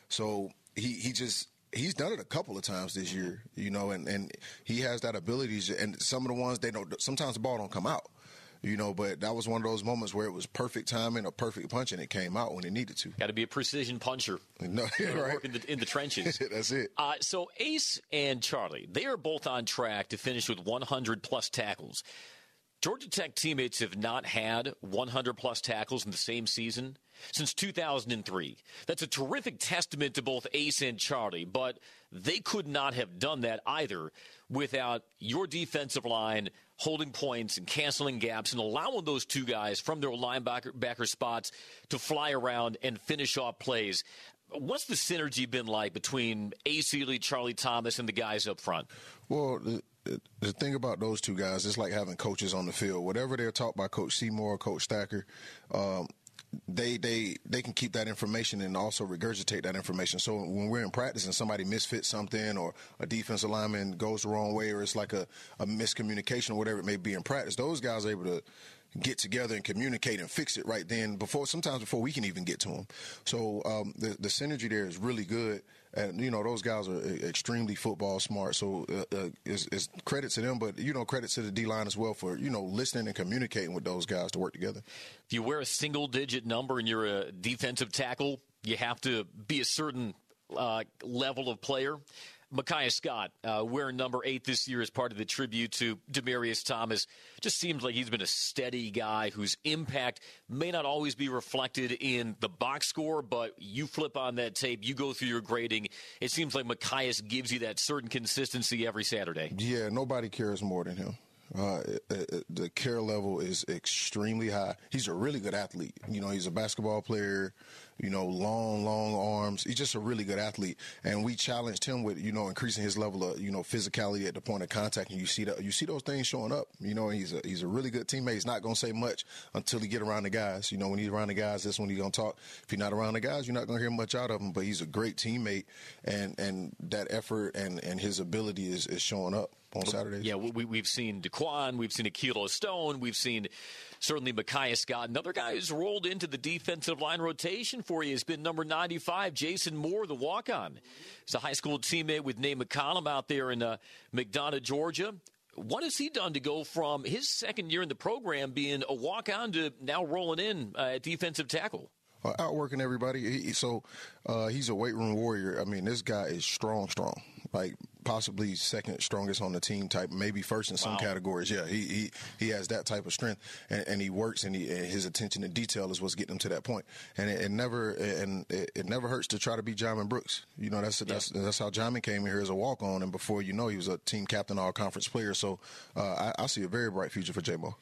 So he he just he's done it a couple of times this year, you know, and, and he has that ability. And some of the ones they don't. Sometimes the ball don't come out you know, but that was one of those moments where it was perfect timing, a perfect punch, and it came out when it needed to. Got to be a precision puncher. No, right. Work in the, in the trenches. That's it. Uh, so Ace and Charlie, they are both on track to finish with 100 plus tackles. Georgia Tech teammates have not had 100 plus tackles in the same season since 2003. That's a terrific testament to both Ace and Charlie, but they could not have done that either without your defensive line holding points and canceling gaps and allowing those two guys from their linebacker backer spots to fly around and finish off plays. What's the synergy been like between Ace Eley, Charlie Thomas, and the guys up front? Well, the thing about those two guys is like having coaches on the field. Whatever they're taught by Coach Semore, Coach Thacker, um, they they they can keep that information and also regurgitate that information. So when we're in practice and somebody misfits something or a defensive lineman goes the wrong way or it's like a, a miscommunication or whatever it may be in practice, those guys are able to get together and communicate and fix it right then before sometimes before we can even get to them. So um, the the synergy there is really good and you know those guys are extremely football smart. So uh, uh, it's, it's, credit to them, but you know credit to the D line as well for you know listening and communicating with those guys to work together. If you wear a single digit number and you're a defensive tackle, you have to be a certain uh, level of player. Micaiah Scott, uh, wearing number eight this year as part of the tribute to Demaryius Thomas, just seems like he's been a steady guy whose impact may not always be reflected in the box score, but you flip on that tape, you go through your grading. It seems like Micaiah gives you that certain consistency every Saturday. Yeah, nobody cares more than him. Uh, the care level is extremely high. He's a really good athlete. You know, he's a basketball player you know, long, long arms. He's just a really good athlete. And we challenged him with, you know, increasing his level of, you know, physicality at the point of contact. And you see that, you see those things showing up. You know, he's a, he's a really good teammate. He's not going to say much until he get around the guys. You know, when he's around the guys, that's when he's going to talk. If you're not around the guys, you're not going to hear much out of him, but he's a great teammate. And, and that effort and, and his ability is, is showing up. on Saturdays. Yeah, we, we've seen D'Quan, we've seen Akelo Stone, we've seen certainly Micaiah Scott. Another guy who's rolled into the defensive line rotation for you has been number 95, Jason Moore, the walk on. He's a high school teammate with Nate McCollum out there in uh, McDonough, Georgia. What has he done to go from his second year in the program being a walk on to now rolling in uh, at defensive tackle? Outworking everybody. He, so uh, he's a weight room warrior. I mean, this guy is strong, strong. Like possibly second strongest on the team type, maybe first in some wow. categories. Yeah, he, he he has that type of strength, and, and he works, and, he, and his attention to detail is what's getting him to that point. And it, it never and it, it, never hurts to try to be Jamin Brooks. You know, that's that's yeah. that's how Jamin came in here as a walk on, and before you know, he was a team captain, all conference player. So uh, I, I see a very bright future for J-Mo.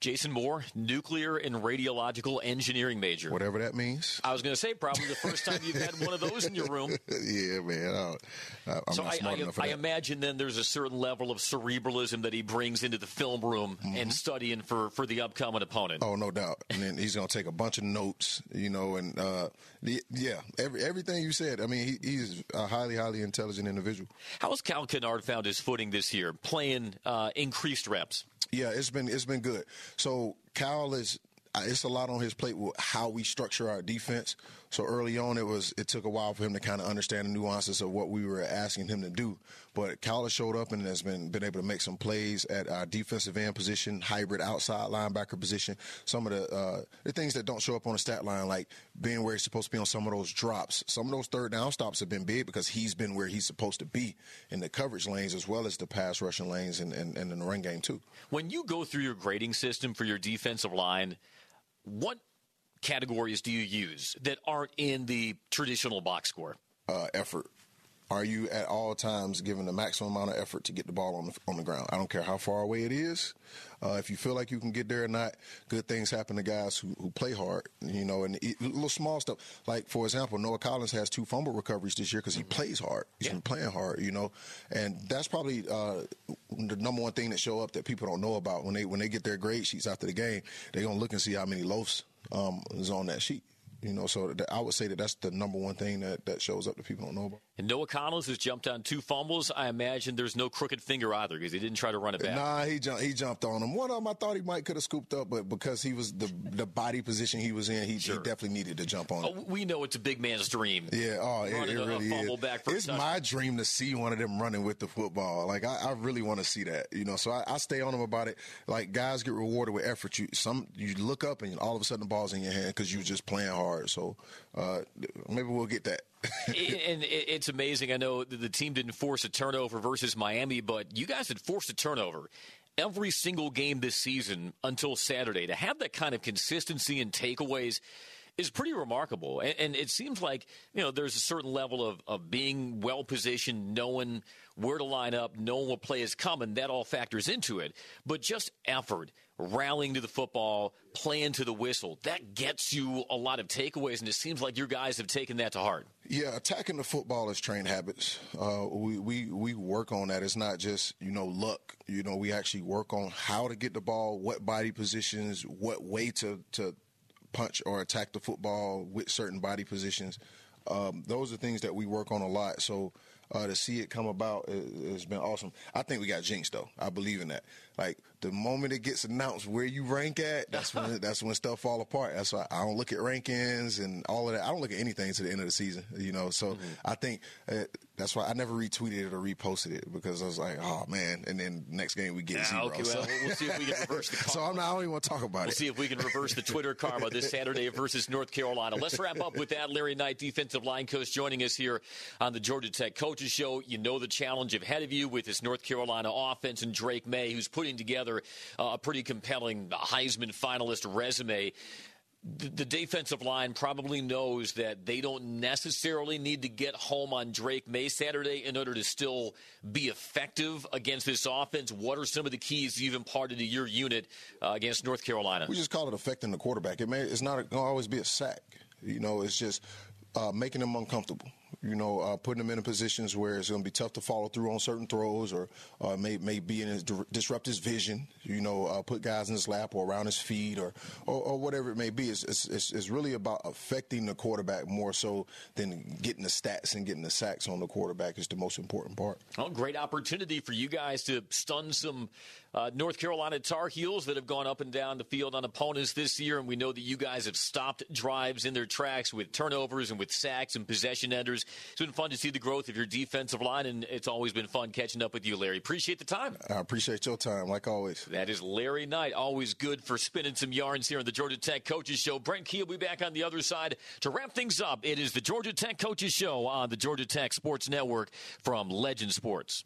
Jason Moore, nuclear and radiological engineering major. Whatever that means. I was going to say, probably the first time you've had one of those in your room. yeah, man. I, am so I, I, I imagine then there's a certain level of cerebralism that he brings into the film room mm-hmm. and studying for, for the upcoming opponent. Oh, no doubt. And then he's going to take a bunch of notes, you know, and uh, the, yeah, every, everything you said. I mean, he, he's a highly, highly intelligent individual. How has Kyle Kennard found his footing this year, playing uh, increased reps? Yeah, it's been it's been good. So Kyle is uh, it's a lot on his plate with how we structure our defense. So early on, it was it took a while for him to kind of understand the nuances of what we were asking him to do. But Kyle showed up and has been been able to make some plays at our defensive end position, hybrid outside linebacker position. Some of the uh, the things that don't show up on the stat line, like being where he's supposed to be on some of those drops. Some of those third down stops have been big because he's been where he's supposed to be in the coverage lanes as well as the pass rushing lanes and, and, and in the run game too. When you go through your grading system for your defensive line what categories do you use that aren't in the traditional box score? Uh, effort. Are you at all times giving the maximum amount of effort to get the ball on the, on the ground? I don't care how far away it is. Uh, if you feel like you can get there or not, good things happen to guys who, who play hard, you know, and little small stuff. Like, for example, Noah Collins has two fumble recoveries this year because he mm-hmm. plays hard. He's yeah. been playing hard, you know, and that's probably uh, the number one thing that show up that people don't know about when they when they get their grade sheets after the game. They're gonna look and see how many loafs um, is on that sheet. You know, so I would say that that's the number one thing that, that shows up that people don't know about. And Noah Collins has jumped on two fumbles. I imagine there's no crooked finger either because he didn't try to run it back. Nah, he jumped. He jumped on him. One of them I thought he might could have scooped up, but because he was the the body position he was in, he, sure. he definitely needed to jump on. Oh, we know it's a big man's dream. Yeah. Oh, it, it really is. it's my dream to see one of them running with the football. Like I, I really want to see that. You know, so I, I, stay on him about it. Like guys get rewarded with effort. You some you look up and all of a sudden the ball's in your hand because you just playing hard. So uh, maybe we'll get that. and it's amazing. I know the team didn't force a turnover versus Miami, but you guys had forced a turnover every single game this season until Saturday. To have that kind of consistency and takeaways is pretty remarkable. And, and, it seems like, you know, there's a certain level of, of being well positioned, knowing where to line up, knowing what play is coming. That all factors into it. But just effort rallying to the football, playing to the whistle. That gets you a lot of takeaways, and it seems like your guys have taken that to heart. Yeah, attacking the football is trained habits. Uh, we, we we work on that. It's not just you know luck. You know, we actually work on how to get the ball, what body positions, what way to to punch or attack the football with certain body positions. Um, those are things that we work on a lot. So uh, to see it come about has been awesome. I think we got jinxed though. I believe in that. Like the moment it gets announced where you rank at, that's when that's when stuff fall apart. That's why I don't look at rankings and all of that. I don't look at anything to the end of the season, you know. So mm-hmm. I think uh, that's why I never retweeted it or reposted it because I was like, oh man. And then next game we get zero. Okay, well, we'll see if we can reverse the. Karma. so I'm not, I don't even want to talk about we'll it. We'll see if we can reverse the Twitter karma this Saturday versus North Carolina. Let's wrap up with that. Larry Knight, defensive line coach, joining us here on the Georgia Tech Coaches Show. You know the challenge ahead of you with this North Carolina offense and Drake Maye, who's putting together uh, a pretty compelling Heisman finalist resume the defensive line probably knows that they don't necessarily need to get home on Drake Maye Saturday in order to still be effective against this offense. What are some of the keys you've imparted to your unit uh, against North Carolina? We just call it affecting the quarterback. It may, it's not going to always be a sack. You know, it's just uh, making them uncomfortable. You know, uh, putting them in positions where it's going to be tough to follow through on certain throws or uh, may, may be in his, disrupt his vision, you know, uh, put guys in his lap or around his feet or, or, or whatever it may be. It's, it's, it's, really about affecting the quarterback more so than getting the stats and getting the sacks on the quarterback is the most important part. Well, great opportunity for you guys to stun some uh, North Carolina Tar Heels that have gone up and down the field on opponents this year, and we know that you guys have stopped drives in their tracks with turnovers and with sacks and possession enders. It's been fun to see the growth of your defensive line, and it's always been fun catching up with you, Larry. Appreciate the time. I appreciate your time, like always. That is Larry Knight, always good for spinning some yarns here on the Georgia Tech Coaches Show. Brent Key will be back on the other side to wrap things up. It is the Georgia Tech Coaches Show on the Georgia Tech Sports Network from Legend Sports.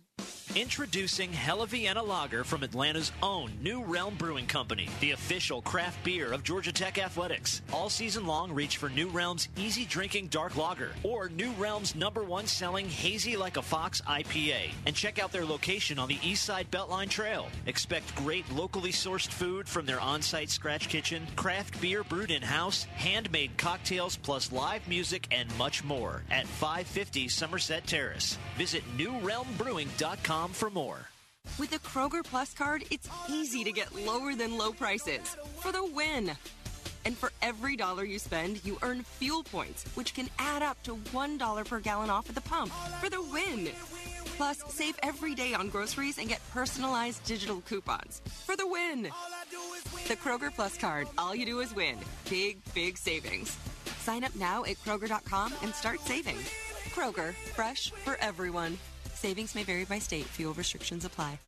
Introducing Hella Vienna Lager from Atlanta's own New Realm Brewing Company, the official craft beer of Georgia Tech Athletics. All season long, reach for New Realm's easy drinking dark lager or New Realm's number one selling hazy like a fox IPA. And check out their location on the East Side Beltline Trail. Expect great locally sourced food from their on site scratch kitchen, craft beer brewed in house, handmade cocktails, plus live music, and much more at 550 Somerset Terrace. Visit newrealmbrewing.com for more. With the Kroger Plus card, it's easy to get lower than low prices for the win. And for every dollar you spend, you earn fuel points, which can add up to $1 per gallon off at the pump for the win. Plus, save every day on groceries and get personalized digital coupons for the win. The Kroger Plus card, all you do is win. Big, big savings. Sign up now at Kroger.com and start saving. Kroger, fresh for everyone. Savings may vary by state. Fuel restrictions apply.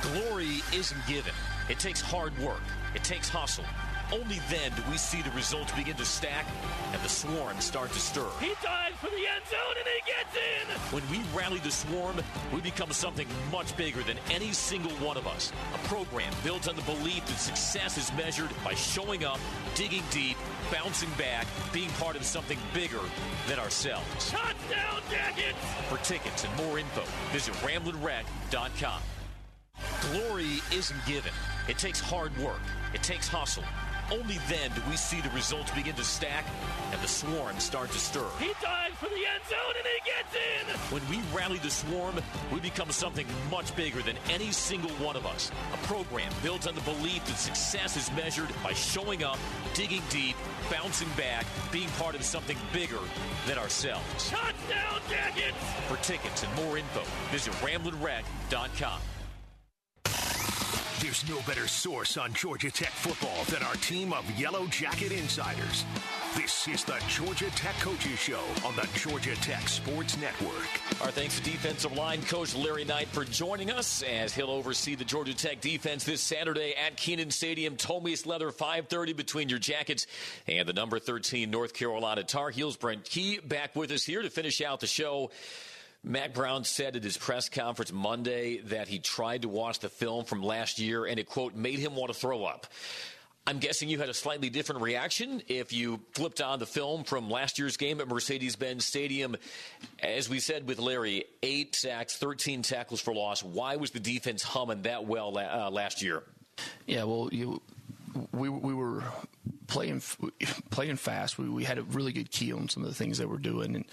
Glory isn't given. It takes hard work. It takes hustle. Only then do we see the results begin to stack and the swarm start to stir. He dives for the end zone and he gets in. When we rally the swarm, we become something much bigger than any single one of us. A program built on the belief that success is measured by showing up, digging deep, bouncing back, being part of something bigger than ourselves. Touchdown, Jackets! For tickets and more info, visit ramblinwreck.com. Glory isn't given. It takes hard work. It takes hustle. Only then do we see the results begin to stack and the swarm start to stir. He dives for the end zone and he gets in. When we rally the swarm, we become something much bigger than any single one of us. A program built on the belief that success is measured by showing up, digging deep, bouncing back, being part of something bigger than ourselves. Touchdown, Jackets! For tickets and more info, visit ramblinwreck.com. There's no better source on Georgia Tech football than our team of Yellow Jacket insiders. This is the Georgia Tech Coaches Show on the Georgia Tech Sports Network. Our thanks to defensive line coach Larry Knight for joining us as he'll oversee the Georgia Tech defense this Saturday at Kenan Stadium. Tomies Leather 5:30 between your Jackets and the number 13 North Carolina Tar Heels. Brent Key back with us here to finish out the show. Mack Brown said at his press conference Monday that he tried to watch the film from last year and it, quote, made him want to throw up. I'm guessing you had a slightly different reaction if you flipped on the film from last year's game at Mercedes Benz Stadium. As we said with Larry, eight sacks, 13 tackles for loss. Why was the defense humming that well uh, last year? Yeah, well, you, we, we were playing playing fast. We, we had a really good key on some of the things they were doing, and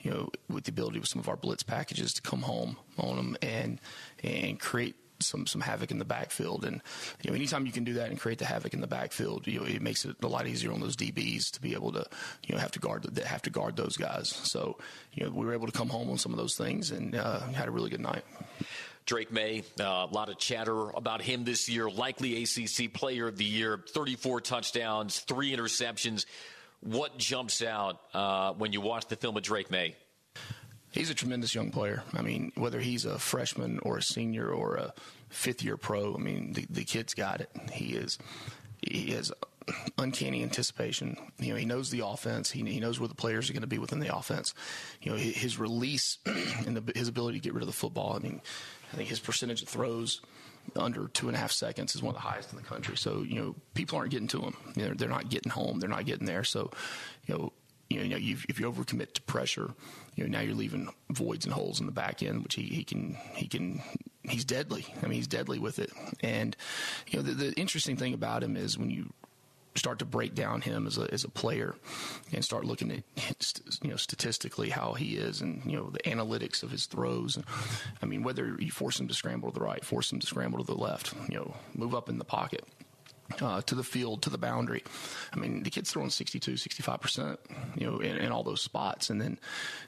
you know, with the ability with some of our blitz packages to come home on them and and create some some havoc in the backfield. And you know, anytime you can do that and create the havoc in the backfield, you know, it makes it a lot easier on those DBs to be able to you know have to guard have to guard those guys. So you know, we were able to come home on some of those things and uh, had a really good night. Drake Maye, uh, a lot of chatter about him this year. Likely ACC Player of the Year, 34 touchdowns, three interceptions. What jumps out uh, when you watch the film of Drake Maye? He's a tremendous young player. I mean, whether he's a freshman or a senior or a fifth year pro, I mean, the, the kid's got it. He is, he has uncanny anticipation. You know, he knows the offense. He, he knows where the players are going to be within the offense. You know, his release and the, his ability to get rid of the football. I mean, I think his percentage of throws under two and a half seconds is one of the highest in the country. So you know, people aren't getting to him. You know, they're not getting home. They're not getting there. So you know. You know, if you overcommit to pressure, you know now you're leaving voids and holes in the back end, which he, he can he can he's deadly. I mean, he's deadly with it. And you know, the, the interesting thing about him is when you start to break down him as a as a player and start looking at you know statistically how he is and you know the analytics of his throws. I mean, whether you force him to scramble to the right, force him to scramble to the left, you know, move up in the pocket uh, to the field, to the boundary. I mean, the kid's throwing 62, 65%, you know, in, in, all those spots. And then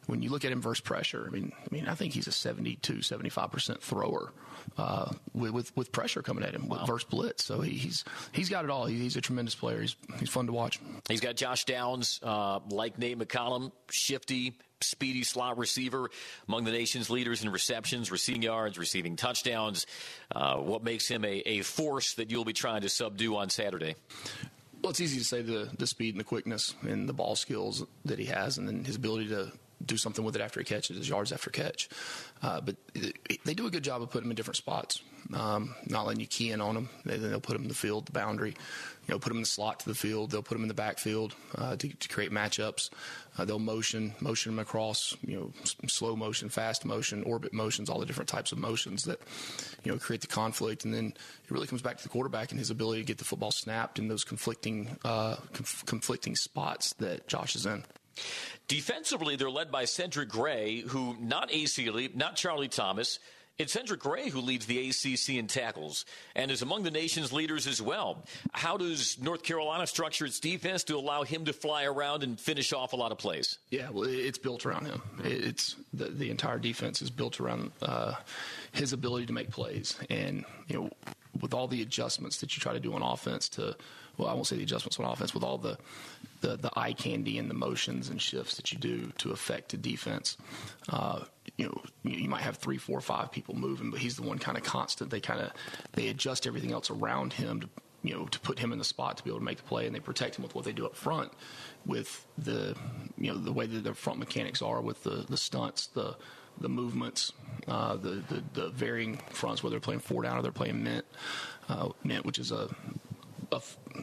when you look at him versus pressure, I mean, I mean, I think he's a 72, 75% thrower uh, with, with, with pressure coming at him wow. with versus blitz. So he, he's he's got it all. He, he's a tremendous player. He's he's fun to watch. He's got Josh Downs, uh, like Nate McCollum, shifty, speedy slot receiver, among the nation's leaders in receptions, receiving yards, receiving touchdowns. Uh, what makes him a, a force that you'll be trying to subdue on Saturday? Well, it's easy to say the the speed and the quickness and the ball skills that he has, and then his ability to do something with it after he catches, his yards after catch. Uh, but they do a good job of putting him in different spots, um, not letting you key in on him. They, they'll put him in the field, the boundary, you know, put him in the slot to the field. They'll put him in the backfield uh, to, to, create matchups. Uh, they'll motion, motion him across, you know, slow motion, fast motion, orbit motions, all the different types of motions that, you know, create the conflict. And then it really comes back to the quarterback and his ability to get the football snapped in those conflicting, uh, conf- conflicting spots that Josh is in. Defensively, they're led by Cedric Gray, who not Ace Eley, not Charlie Thomas. It's Cedric Gray who leads the ACC in tackles and is among the nation's leaders as well. How does North Carolina structure its defense to allow him to fly around and finish off a lot of plays? Yeah, well, it's built around him. It's the, the entire defense is built around uh, his ability to make plays, and you know, with all the adjustments that you try to do on offense to well, I won't say the adjustments on offense with all the, the, the eye candy and the motions and shifts that you do to affect the defense. Uh, you know, you might have three, four, five people moving, but he's the one kind of constant. They kind of they adjust everything else around him to you know to put him in the spot to be able to make the play, and they protect him with what they do up front, with the you know the way that their front mechanics are with the the stunts, the the movements, uh, the, the, the varying fronts, whether they're playing four down or they're playing mint, uh, mint, which is a a,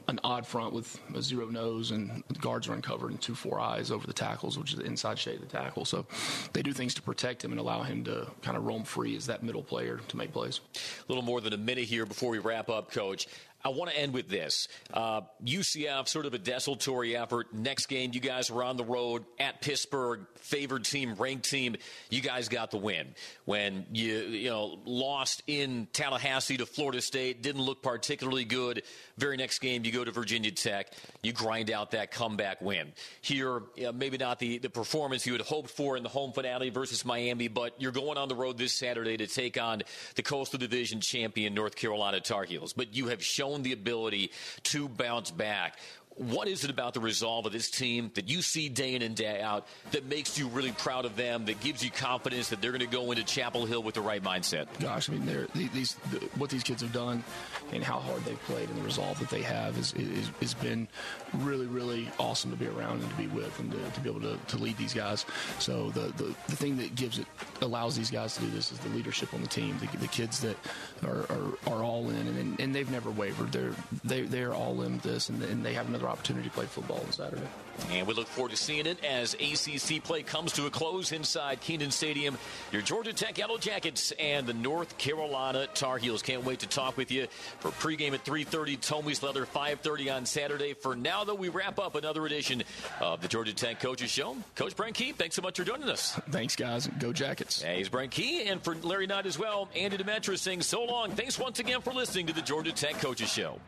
an odd front with a zero nose and guards are uncovered and two four eyes over the tackles, which is the inside shade of the tackle. So they do things to protect him and allow him to kind of roam free as that middle player to make plays. A little more than a minute here before we wrap up, Coach. I want to end with this. Uh, UCF, sort of a desultory effort. Next game, you guys were on the road at Pittsburgh, favored team, ranked team. You guys got the win. When you you know lost in Tallahassee to Florida State, didn't look particularly good. Very next game, you go to Virginia Tech, you grind out that comeback win. Here, you know, maybe not the, the performance you had hoped for in the home finale versus Miami, but you're going on the road this Saturday to take on the Coastal Division champion North Carolina Tar Heels. But you have shown shown the ability to bounce back. What is it about the resolve of this team that you see day in and day out that makes you really proud of them, that gives you confidence that they're going to go into Chapel Hill with the right mindset? Gosh, I mean, these the, what these kids have done and how hard they've played and the resolve that they have is, is, has been really, really awesome to be around and to be with and to, to be able to, to, lead these guys. So the, the, the thing that gives it allows these guys to do this is the leadership on the team. The, the kids that are, are, are all in and, and they've never wavered. They're they, they're all in this and, and they have another another opportunity to play football on Saturday. And we look forward to seeing it as ACC play comes to a close inside Kenan Stadium. Your Georgia Tech Yellow Jackets and the North Carolina Tar Heels. Can't wait to talk with you for pregame at 3.30, Tommy's Leather 5.30 on Saturday. For now, though, we wrap up another edition of the Georgia Tech Coaches Show. Coach Brent Key, thanks so much for joining us. Thanks, guys. Go Jackets. Hey, he's Brent Key, and for Larry Knight as well, Andy Demetra saying so long. Thanks once again for listening to the Georgia Tech Coaches Show.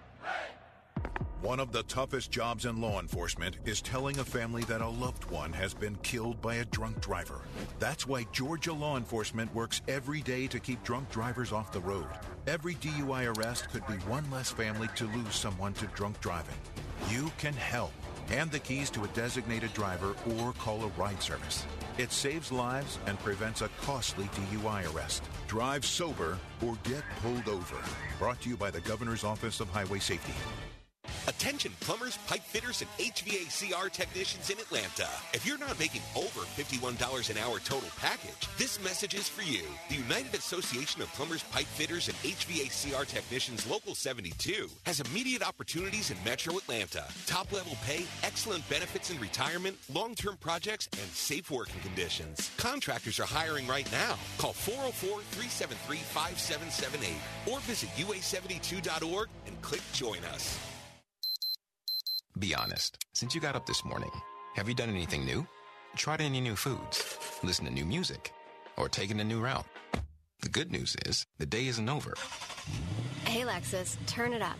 One of the toughest jobs in law enforcement is telling a family that a loved one has been killed by a drunk driver. That's why Georgia law enforcement works every day to keep drunk drivers off the road. Every DUI arrest could be one less family to lose someone to drunk driving. You can help. Hand the keys to a designated driver or call a ride service. It saves lives and prevents a costly DUI arrest. Drive sober or get pulled over. Brought to you by the Governor's Office of Highway Safety. Attention plumbers, pipe fitters, and HVACR technicians in Atlanta. If you're not making over $51 an hour total package, this message is for you. The United Association of Plumbers, Pipe Fitters, and HVACR Technicians Local 72 has immediate opportunities in Metro Atlanta. Top level pay, excellent benefits in retirement, long-term projects, and safe working conditions. Contractors are hiring right now. Call 404-373-5778 or visit ua72.org and click join us. Be honest. Since you got up this morning, have you done anything new? Tried any new foods? Listened to new music? Or taken a new route? The good news is, the day isn't over. Hey, Lexus, turn it up.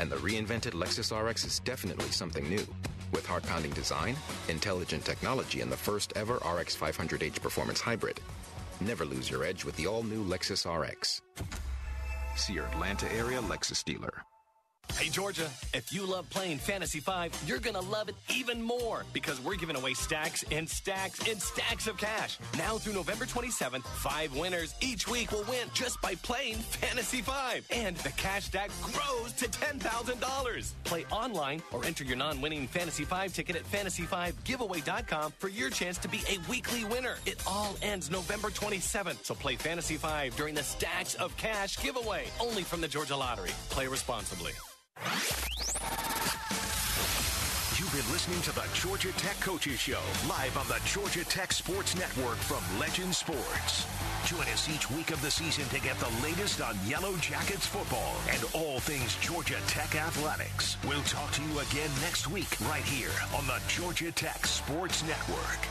And the reinvented Lexus RX is definitely something new. With heart pounding design, intelligent technology, and the first ever RX 500h performance hybrid. Never lose your edge with the all new Lexus RX. See your Atlanta area Lexus dealer. Hey, Georgia, if you love playing Fantasy 5, you're going to love it even more because we're giving away stacks and stacks and stacks of cash. Now through November 27th, five winners each week will win just by playing Fantasy 5. And the cash stack grows to $10,000. Play online or enter your non winning Fantasy 5 ticket at fantasy5giveaway.com for your chance to be a weekly winner. It all ends November 27th. So play Fantasy 5 during the Stacks of Cash giveaway only from the Georgia Lottery. Play responsibly. You've been listening to the Georgia Tech Coaches Show, live on the Georgia Tech Sports Network from Legend Sports. Join us each week of the season to get the latest on Yellow Jackets football and all things Georgia Tech athletics. We'll talk to you again next week, right here on the Georgia Tech Sports Network.